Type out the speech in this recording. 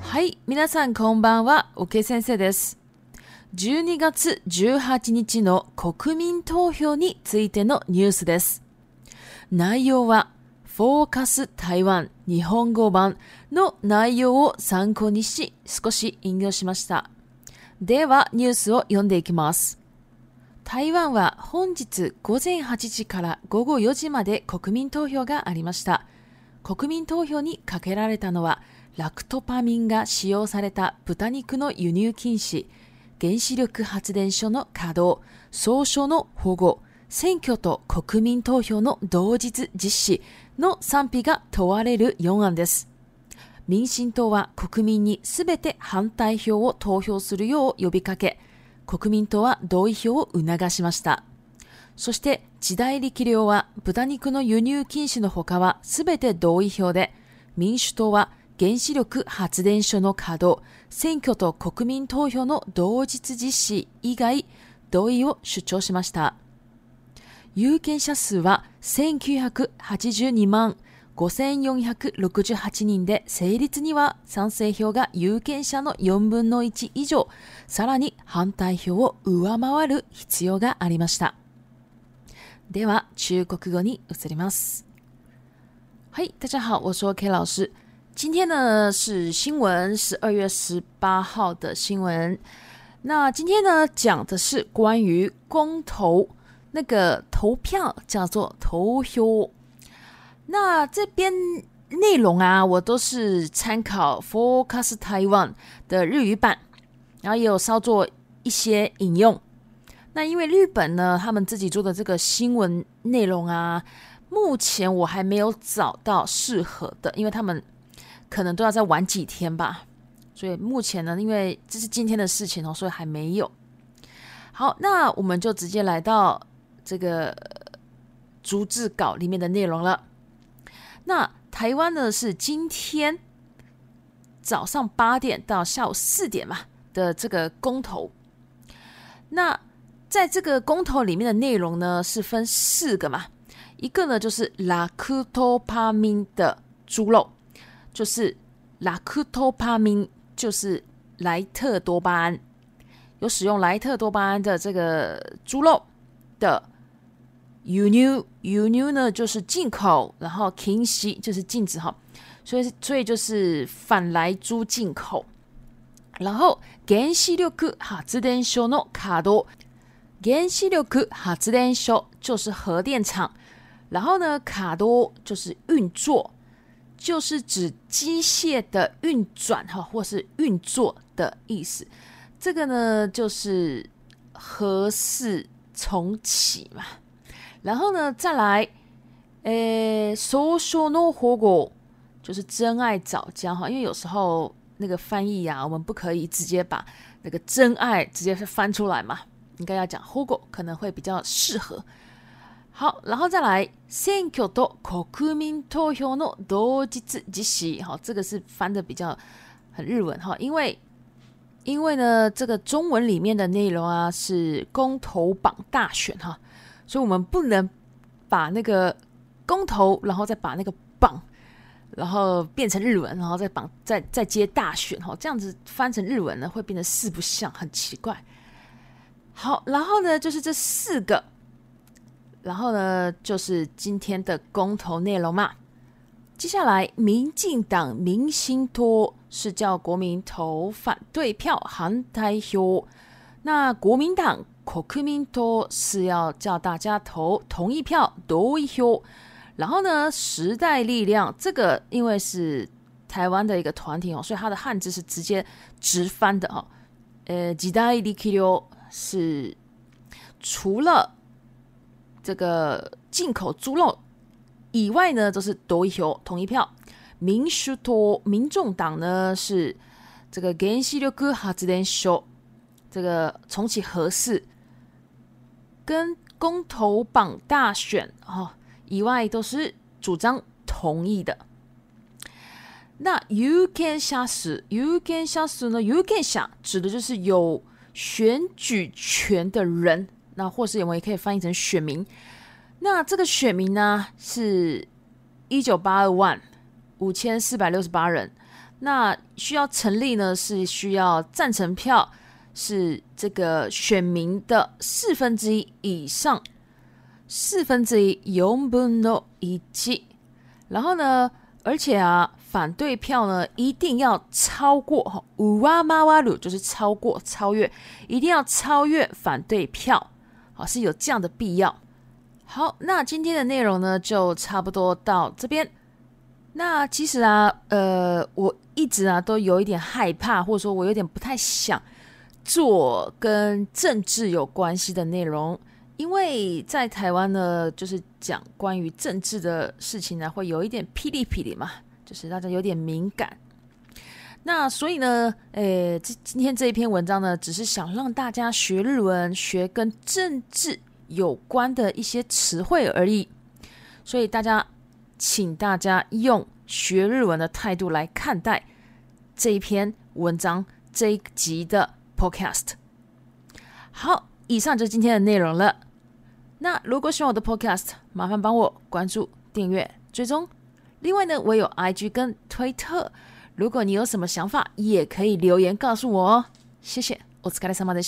はい皆さんこんばんはオケ先生です12月18日の国民投票についてのニュースです内容はフォーカス台湾日本語版の内容を参考にし、少し引用しました。ではニュースを読んでいきます。台湾は本日午前8時から午後4時まで国民投票がありました。国民投票にかけられたのは、ラクトパミンが使用された豚肉の輸入禁止、原子力発電所の稼働、草書の保護、選挙と国民投票の同日実施の賛否が問われる4案です。民進党は国民にすべて反対票を投票するよう呼びかけ、国民党は同意票を促しました。そして、時代力量は豚肉の輸入禁止のほかはすべて同意票で、民主党は原子力発電所の稼働、選挙と国民投票の同日実施以外、同意を主張しました。有権者数は1982万5468人で成立には賛成票が有権者の4分の1以上、さらに反対票を上回る必要がありました。では、中国語に移ります。はい、大家好，我是 OK 老师。今天呢是新聞、十二月十八号的新闻。那今天呢讲的是关于公投，那个投票叫做投票。那这边内容啊，我都是参考 Forecast Taiwan 的日语版，然后也有稍作一些引用。那因为日本呢，他们自己做的这个新闻内容啊，目前我还没有找到适合的，因为他们可能都要再晚几天吧。所以目前呢，因为这是今天的事情哦，所以还没有。好，那我们就直接来到这个逐字稿里面的内容了。那台湾呢是今天早上八点到下午四点嘛的这个公投，那在这个公投里面的内容呢是分四个嘛，一个呢就是拉库托帕明的猪肉，就是拉库托帕明就是莱特多巴胺，有使用莱特多巴胺的这个猪肉的。u n 유 u n 류呢就是进口，然后 k i 停息就是禁止哈，所以所以就是反来租进口，然后原子力发电所のカド，原子力发电所就是核电厂，然后呢，卡多就是运作，就是指机械的运转哈或是运作的意思，这个呢就是核事重启嘛。然后呢，再来，诶 s o c i a no hogo，就是真爱早交哈。因为有时候那个翻译啊，我们不可以直接把那个真爱直接是翻出来嘛，应该要讲 hogo 可能会比较适合。好，然后再来，選挙と国民投票の当日実行，哈，这个是翻的比较很日文哈，因为因为呢，这个中文里面的内容啊，是公投榜大选哈。所以我们不能把那个公投，然后再把那个绑，然后变成日文，然后再绑，再再接大选哈，这样子翻成日文呢，会变得四不像，很奇怪。好，然后呢，就是这四个，然后呢，就是今天的公投内容嘛。接下来，民进党民心多是叫国民投反对票，韩台休。那国民党。柯文哲是要叫大家投同一票，同一票。然后呢，时代力量这个因为是台湾的一个团体哦，所以它的汉字是直接直翻的哦。呃，几大立基流是除了这个进口猪肉以外呢，都是同一票。民视托民众党呢是这个跟西流哥哈指点秀，这个重启合适。跟公投、榜大选哦以外，都是主张同意的。那 you can 下 a you can 下 a 呢？you can 下”指的就是有选举权的人，那或是我们也可以翻译成选民。那这个选民呢是一九八二万五千四百六十八人，那需要成立呢是需要赞成票。是这个选民的四分之一以上，四分之一尤布诺以及，然后呢，而且啊，反对票呢一定要超过哈五哇马哇鲁，就是超过超越，一定要超越反对票，好是有这样的必要。好，那今天的内容呢就差不多到这边。那其实啊，呃，我一直啊都有一点害怕，或者说我有点不太想。做跟政治有关系的内容，因为在台湾呢，就是讲关于政治的事情呢，会有一点噼里噼里嘛，就是大家有点敏感。那所以呢，诶，今今天这一篇文章呢，只是想让大家学日文，学跟政治有关的一些词汇而已。所以大家，请大家用学日文的态度来看待这一篇文章，这一集的。Podcast，好，以上就是今天的内容了。那如果喜欢我的 Podcast，麻烦帮我关注、订阅、追踪。另外呢，我有 IG 跟推特，如果你有什么想法，也可以留言告诉我哦。谢谢，我疲れ来上班再